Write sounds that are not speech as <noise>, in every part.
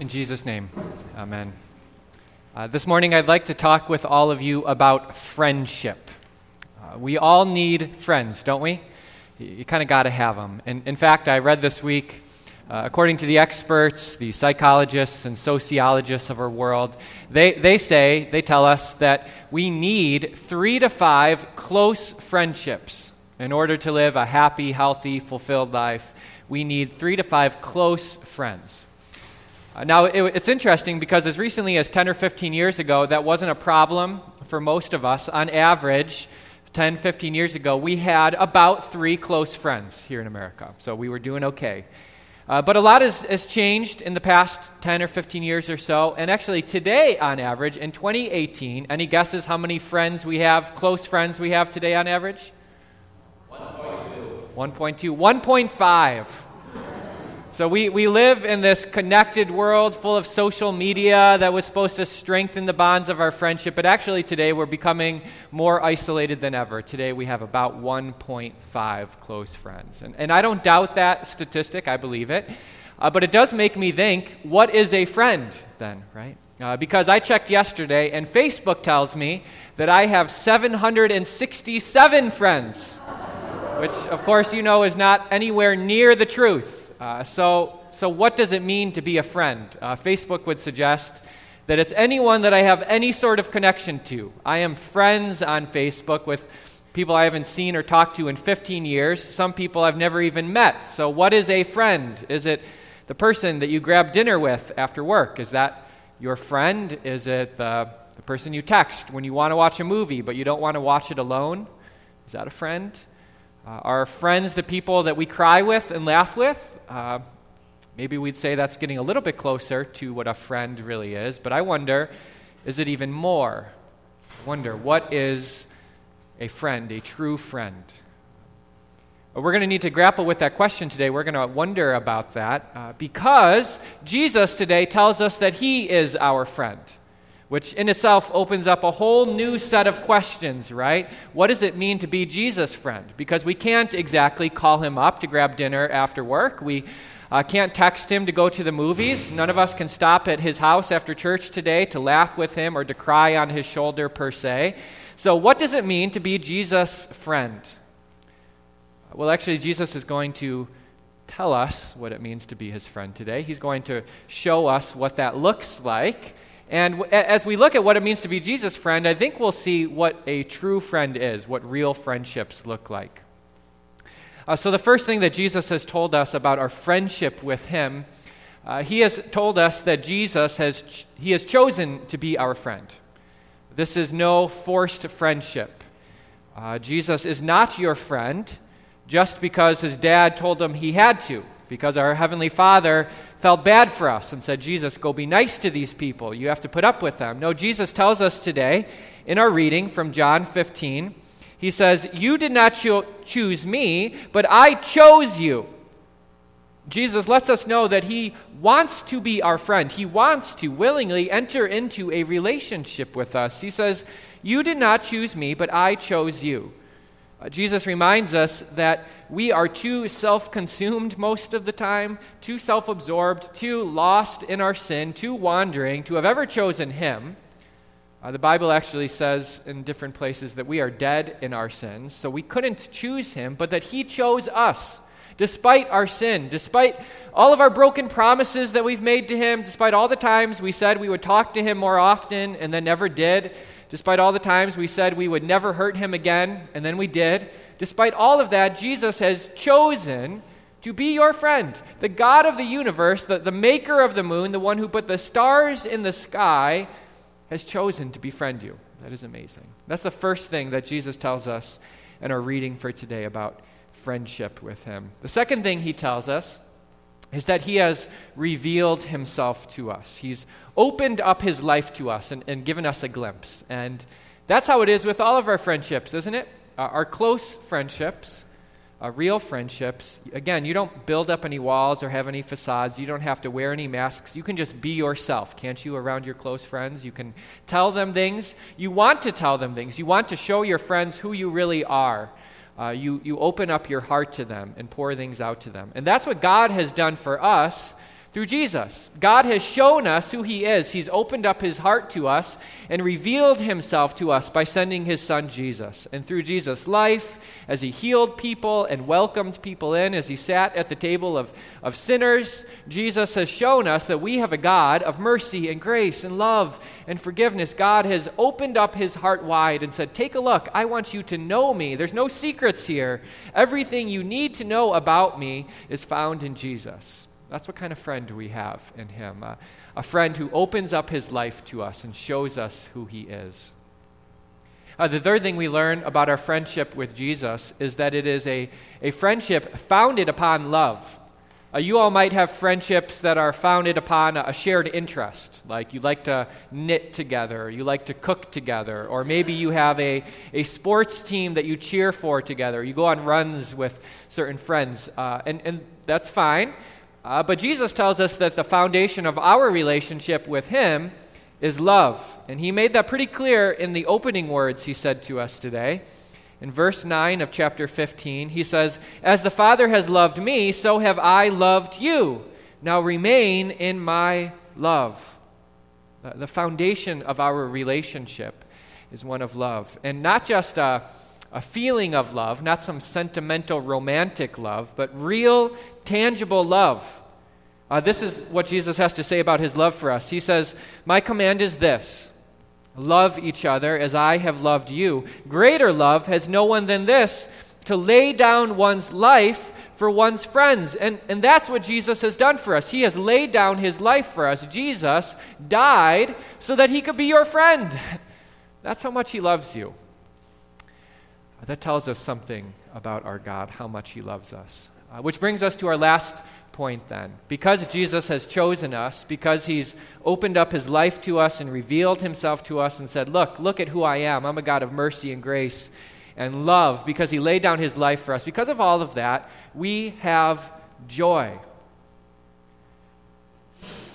In Jesus' name, amen. Uh, this morning, I'd like to talk with all of you about friendship. Uh, we all need friends, don't we? You, you kind of got to have them. And in fact, I read this week, uh, according to the experts, the psychologists and sociologists of our world, they, they say, they tell us that we need three to five close friendships in order to live a happy, healthy, fulfilled life. We need three to five close friends. Now, it, it's interesting because as recently as 10 or 15 years ago, that wasn't a problem for most of us. On average, 10, 15 years ago, we had about three close friends here in America. So we were doing okay. Uh, but a lot has, has changed in the past 10 or 15 years or so. And actually, today, on average, in 2018, any guesses how many friends we have, close friends we have today on average? 1.2. 1.2. 1.5. So we, we live in this connected world full of social media that was supposed to strengthen the bonds of our friendship, but actually today we're becoming more isolated than ever. Today we have about 1.5 close friends. And, and I don't doubt that statistic, I believe it. Uh, but it does make me think what is a friend then, right? Uh, because I checked yesterday and Facebook tells me that I have 767 friends, which of course you know is not anywhere near the truth. Uh, so, so, what does it mean to be a friend? Uh, Facebook would suggest that it's anyone that I have any sort of connection to. I am friends on Facebook with people I haven't seen or talked to in 15 years, some people I've never even met. So, what is a friend? Is it the person that you grab dinner with after work? Is that your friend? Is it the, the person you text when you want to watch a movie but you don't want to watch it alone? Is that a friend? Uh, are friends the people that we cry with and laugh with? uh, maybe we'd say that's getting a little bit closer to what a friend really is, but I wonder is it even more? I wonder what is a friend, a true friend? We're going to need to grapple with that question today. We're going to wonder about that uh, because Jesus today tells us that He is our friend which in itself opens up a whole new set of questions, right? What does it mean to be Jesus' friend? Because we can't exactly call him up to grab dinner after work. We uh, can't text him to go to the movies. None of us can stop at his house after church today to laugh with him or to cry on his shoulder, per se. So, what does it mean to be Jesus' friend? Well, actually, Jesus is going to tell us what it means to be his friend today. He's going to show us what that looks like. And as we look at what it means to be Jesus' friend, I think we'll see what a true friend is, what real friendships look like. Uh, so, the first thing that Jesus has told us about our friendship with Him, uh, He has told us that Jesus has, ch- he has chosen to be our friend. This is no forced friendship. Uh, Jesus is not your friend just because his dad told him he had to because our Heavenly Father felt bad for us and said, Jesus, go be nice to these people. You have to put up with them. No, Jesus tells us today in our reading from John 15, He says, You did not cho- choose me, but I chose you. Jesus lets us know that He wants to be our friend. He wants to willingly enter into a relationship with us. He says, You did not choose me, but I chose you. Uh, Jesus reminds us that we are too self consumed most of the time, too self absorbed, too lost in our sin, too wandering to have ever chosen Him. Uh, the Bible actually says in different places that we are dead in our sins, so we couldn't choose Him, but that He chose us. Despite our sin, despite all of our broken promises that we've made to Him, despite all the times we said we would talk to Him more often and then never did, Despite all the times we said we would never hurt him again, and then we did, despite all of that, Jesus has chosen to be your friend. The God of the universe, the, the maker of the moon, the one who put the stars in the sky, has chosen to befriend you. That is amazing. That's the first thing that Jesus tells us in our reading for today about friendship with him. The second thing he tells us is that he has revealed himself to us. He's opened up his life to us and, and given us a glimpse. And that's how it is with all of our friendships, isn't it? Uh, our close friendships, uh, real friendships. Again, you don't build up any walls or have any facades. You don't have to wear any masks. You can just be yourself, can't you, around your close friends? You can tell them things. You want to tell them things. You want to show your friends who you really are uh, you, you open up your heart to them and pour things out to them. And that's what God has done for us through Jesus. God has shown us who He is. He's opened up His heart to us and revealed Himself to us by sending His Son Jesus. And through Jesus' life, as He healed people and welcomed people in, as He sat at the table of, of sinners, Jesus has shown us that we have a God of mercy and grace and love and forgiveness. God has opened up His heart wide and said, Take a look. I want you to know me. There's no secrets here. Everything you need to know about me is found in Jesus. That's what kind of friend we have in him. Uh, a friend who opens up his life to us and shows us who he is. Uh, the third thing we learn about our friendship with Jesus is that it is a, a friendship founded upon love. Uh, you all might have friendships that are founded upon a, shared interest, like you like to knit together, you like to cook together, or maybe you have a, a sports team that you cheer for together. You go on runs with certain friends, uh, and, and that's fine. Uh, but Jesus tells us that the foundation of our relationship with Him is love. And He made that pretty clear in the opening words He said to us today. In verse 9 of chapter 15, He says, As the Father has loved me, so have I loved you. Now remain in my love. The foundation of our relationship is one of love. And not just a a feeling of love, not some sentimental, romantic love, but real, tangible love. Uh, this is what Jesus has to say about his love for us. He says, My command is this love each other as I have loved you. Greater love has no one than this to lay down one's life for one's friends. And, and that's what Jesus has done for us. He has laid down his life for us. Jesus died so that he could be your friend. <laughs> That's how much he loves you. That tells us something about our God, how much He loves us. Uh, which brings us to our last point then. Because Jesus has chosen us, because He's opened up His life to us and revealed Himself to us and said, Look, look at who I am. I'm a God of mercy and grace and love, because He laid down His life for us. Because of all of that, we have joy.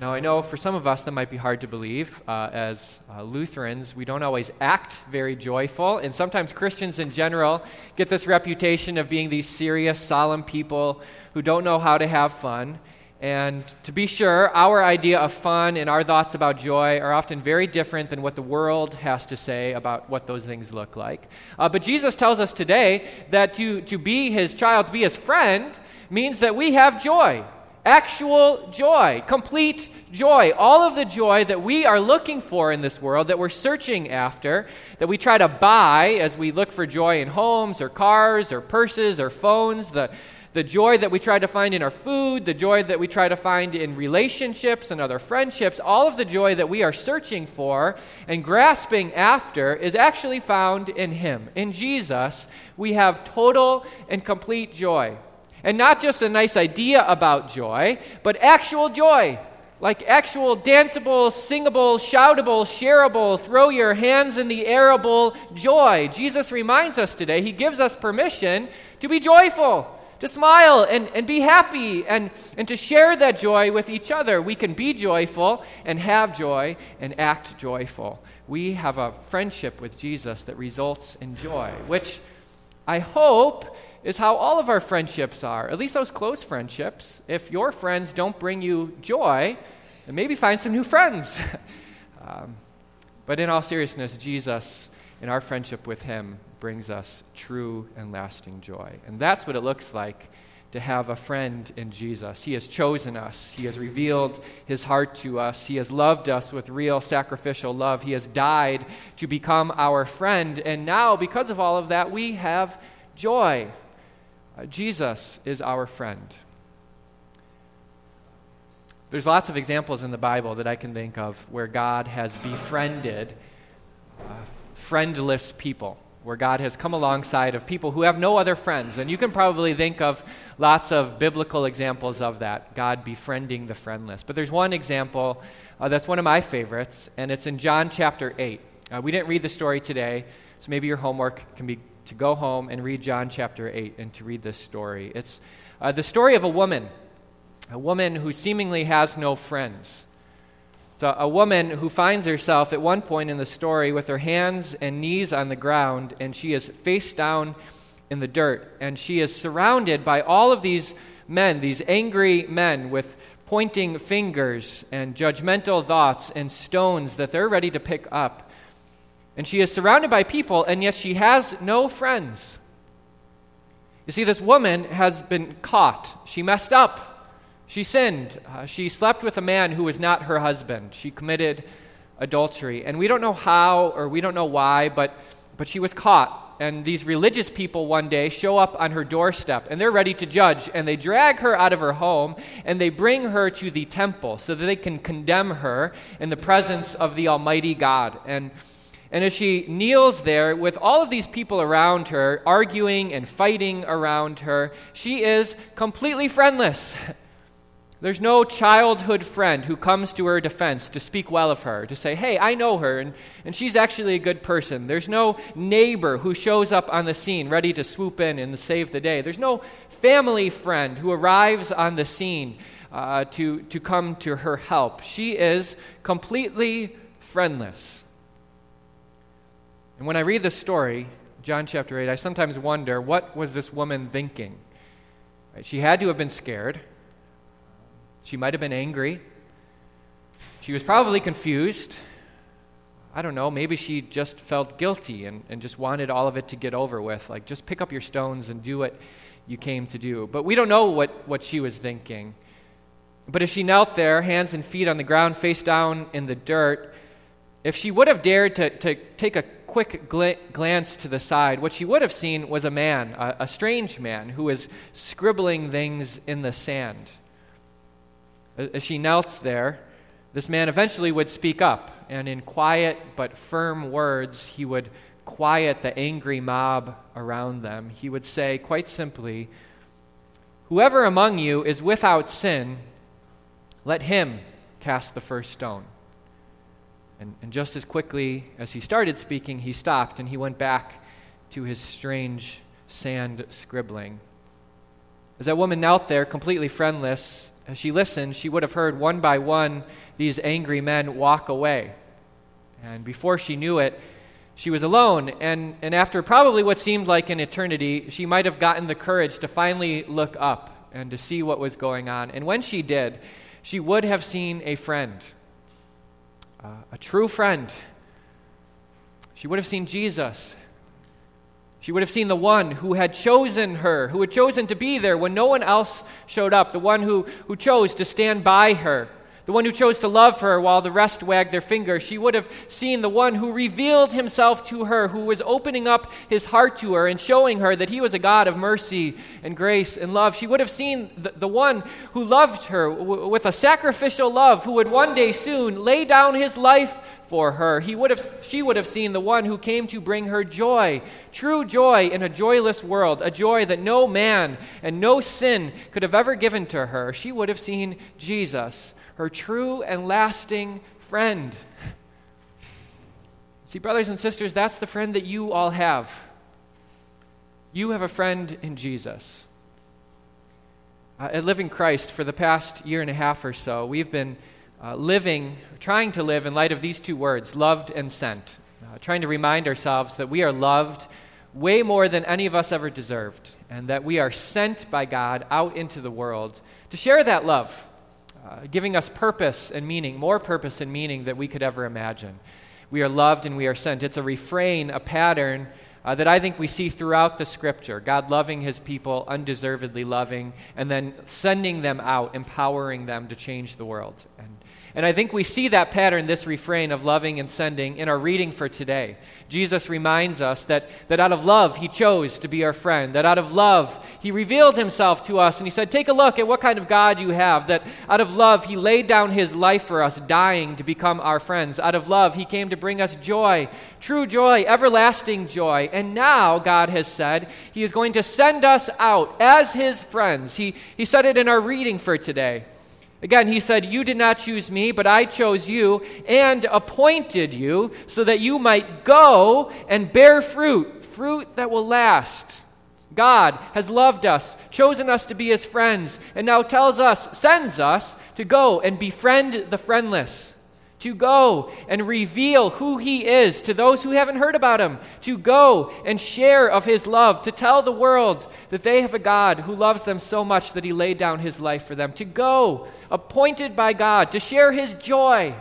Now, I know for some of us that might be hard to believe. Uh, as uh, Lutherans, we don't always act very joyful, and sometimes Christians in general get this reputation of being these serious, solemn people who don't know how to have fun. And to be sure, our idea of fun and our thoughts about joy are often very different than what the world has to say about what those things look like. Uh, but Jesus tells us today that to, to be his child, to be his friend, means that we have joy actual joy, complete joy, all of the joy that we are looking for in this world, that we're searching after, that we try to buy as we look for joy in homes or cars or purses or phones, the, the joy that we try to find in our food, the joy that we try to find in relationships and other friendships, all of the joy that we are searching for and grasping after is actually found in Him. In Jesus, we have total and complete joy. And not just a nice idea about joy, but actual joy. Like actual danceable, singable, shoutable, shareable, throw your hands in the airable joy. Jesus reminds us today, He gives us permission to be joyful, to smile and, and be happy, and, and to share that joy with each other. We can be joyful and have joy and act joyful. We have a friendship with Jesus that results in joy, which I hope is how all of our friendships are, at least those close friendships. If your friends don't bring you joy, then maybe find some new friends. <laughs> um, but in all seriousness, Jesus, in our friendship with Him, brings us true and lasting joy. And that's what it looks like to have a friend in Jesus. He has chosen us, He has revealed His heart to us, He has loved us with real sacrificial love, He has died to become our friend. And now, because of all of that, we have joy. Uh, Jesus is our friend. There's lots of examples in the Bible that I can think of where God has befriended uh, friendless people, where God has come alongside of people who have no other friends. And you can probably think of lots of biblical examples of that, God befriending the friendless. But there's one example uh, that's one of my favorites, and it's in John chapter 8. Uh, we didn't read the story today, so maybe your homework can be to go home and read John chapter 8 and to read this story. It's uh, the story of a woman, a woman who seemingly has no friends. It's a, a woman who finds herself at one point in the story with her hands and knees on the ground, and she is face down in the dirt. And she is surrounded by all of these men, these angry men with pointing fingers and judgmental thoughts and stones that they're ready to pick up. And she is surrounded by people, and yet she has no friends. You see, this woman has been caught. She messed up. She sinned. Uh, she slept with a man who was not her husband. She committed adultery. And we don't know how or we don't know why, but, but she was caught and these religious people one day show up on her doorstep and they're ready to judge and they drag her out of her home and they bring her to the temple so that they can condemn her in the presence of the almighty god and and as she kneels there with all of these people around her arguing and fighting around her she is completely friendless <laughs> There's no childhood friend who comes to her defense to speak well of her, to say, hey, I know her, and, and she's actually a good person. There's no neighbor who shows up on the scene ready to swoop in and save the day. There's no family friend who arrives on the scene uh, to, to come to her help. She is completely friendless. And when I read this story, John chapter 8, I sometimes wonder what was this woman thinking? She had to have been scared. She might have been angry. She was probably confused. I don't know, maybe she just felt guilty and, and just wanted all of it to get over with. Like, just pick up your stones and do what you came to do. But we don't know what, what she was thinking. But if she knelt there, hands and feet on the ground, face down in the dirt, if she would have dared to, to take a quick gl- glance to the side, what she would have seen was a man, a, a strange man, who was scribbling things in the sand. As she knelt there, this man eventually would speak up, and in quiet but firm words, he would quiet the angry mob around them. He would say, quite simply, Whoever among you is without sin, let him cast the first stone. And, and just as quickly as he started speaking, he stopped and he went back to his strange sand scribbling. As that woman knelt there, completely friendless, as she listened, she would have heard one by one these angry men walk away. And before she knew it, she was alone. And, and after probably what seemed like an eternity, she might have gotten the courage to finally look up and to see what was going on. And when she did, she would have seen a friend, uh, a true friend. She would have seen Jesus she would have seen the one who had chosen her, who had chosen to be there when no one else showed up, the one who, who chose to stand by her, the one who chose to love her while the rest wagged their fingers. She would have seen the one who revealed himself to her, who was opening up his heart to her and showing her that he was a God of mercy and grace and love. She would have seen the, the one who loved her w- with a sacrificial love, who would one day soon lay down his life for her. He would have, she would have seen the one who came to bring her joy, true joy in a joyless world, a joy that no man and no sin could have ever given to her. She would have seen Jesus, her true and lasting friend. See, brothers and sisters, that's the friend that you all have. You have a friend in Jesus. Uh, at Living Christ, for the past year and a half or so, we've been uh, living, trying to live in light of these two words, loved and sent. Uh, trying to remind ourselves that we are loved way more than any of us ever deserved, and that we are sent by God out into the world to share that love, uh, giving us purpose and meaning, more purpose and meaning that we could ever imagine. We are loved and we are sent. It's a refrain, a pattern uh, that I think we see throughout the scripture God loving his people, undeservedly loving, and then sending them out, empowering them to change the world. And and I think we see that pattern, this refrain of loving and sending, in our reading for today. Jesus reminds us that, that out of love, he chose to be our friend. That out of love, he revealed himself to us and he said, Take a look at what kind of God you have. That out of love, he laid down his life for us, dying to become our friends. Out of love, he came to bring us joy, true joy, everlasting joy. And now, God has said, he is going to send us out as his friends. He, he said it in our reading for today. Again, he said, You did not choose me, but I chose you and appointed you so that you might go and bear fruit, fruit that will last. God has loved us, chosen us to be his friends, and now tells us, sends us to go and befriend the friendless, to go and reveal who he is to those who haven't heard about him, to go and share of his love, to tell the world that they have a God who loves them so much that he laid down his life for them, to go appointed by God, to share his joy,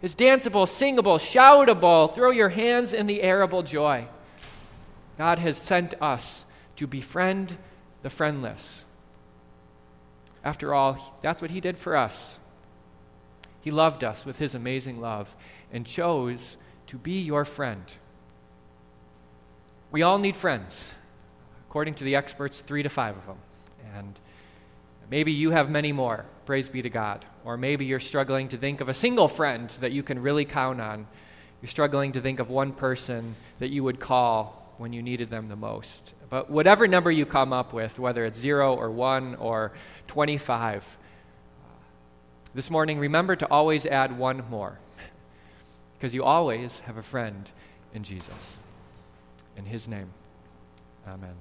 his danceable, singable, shoutable, throw your hands in the airable joy. God has sent us to befriend the friendless. After all, that's what he did for us. He loved us with his amazing love and chose to be your friend. We all need friends. According to the experts, three to five of them. And maybe you have many more. Praise be to God. Or maybe you're struggling to think of a single friend that you can really count on. You're struggling to think of one person that you would call when you needed them the most. But whatever number you come up with, whether it's zero or one or 25, this morning, remember to always add one more, because you always have a friend in Jesus. In his name, amen.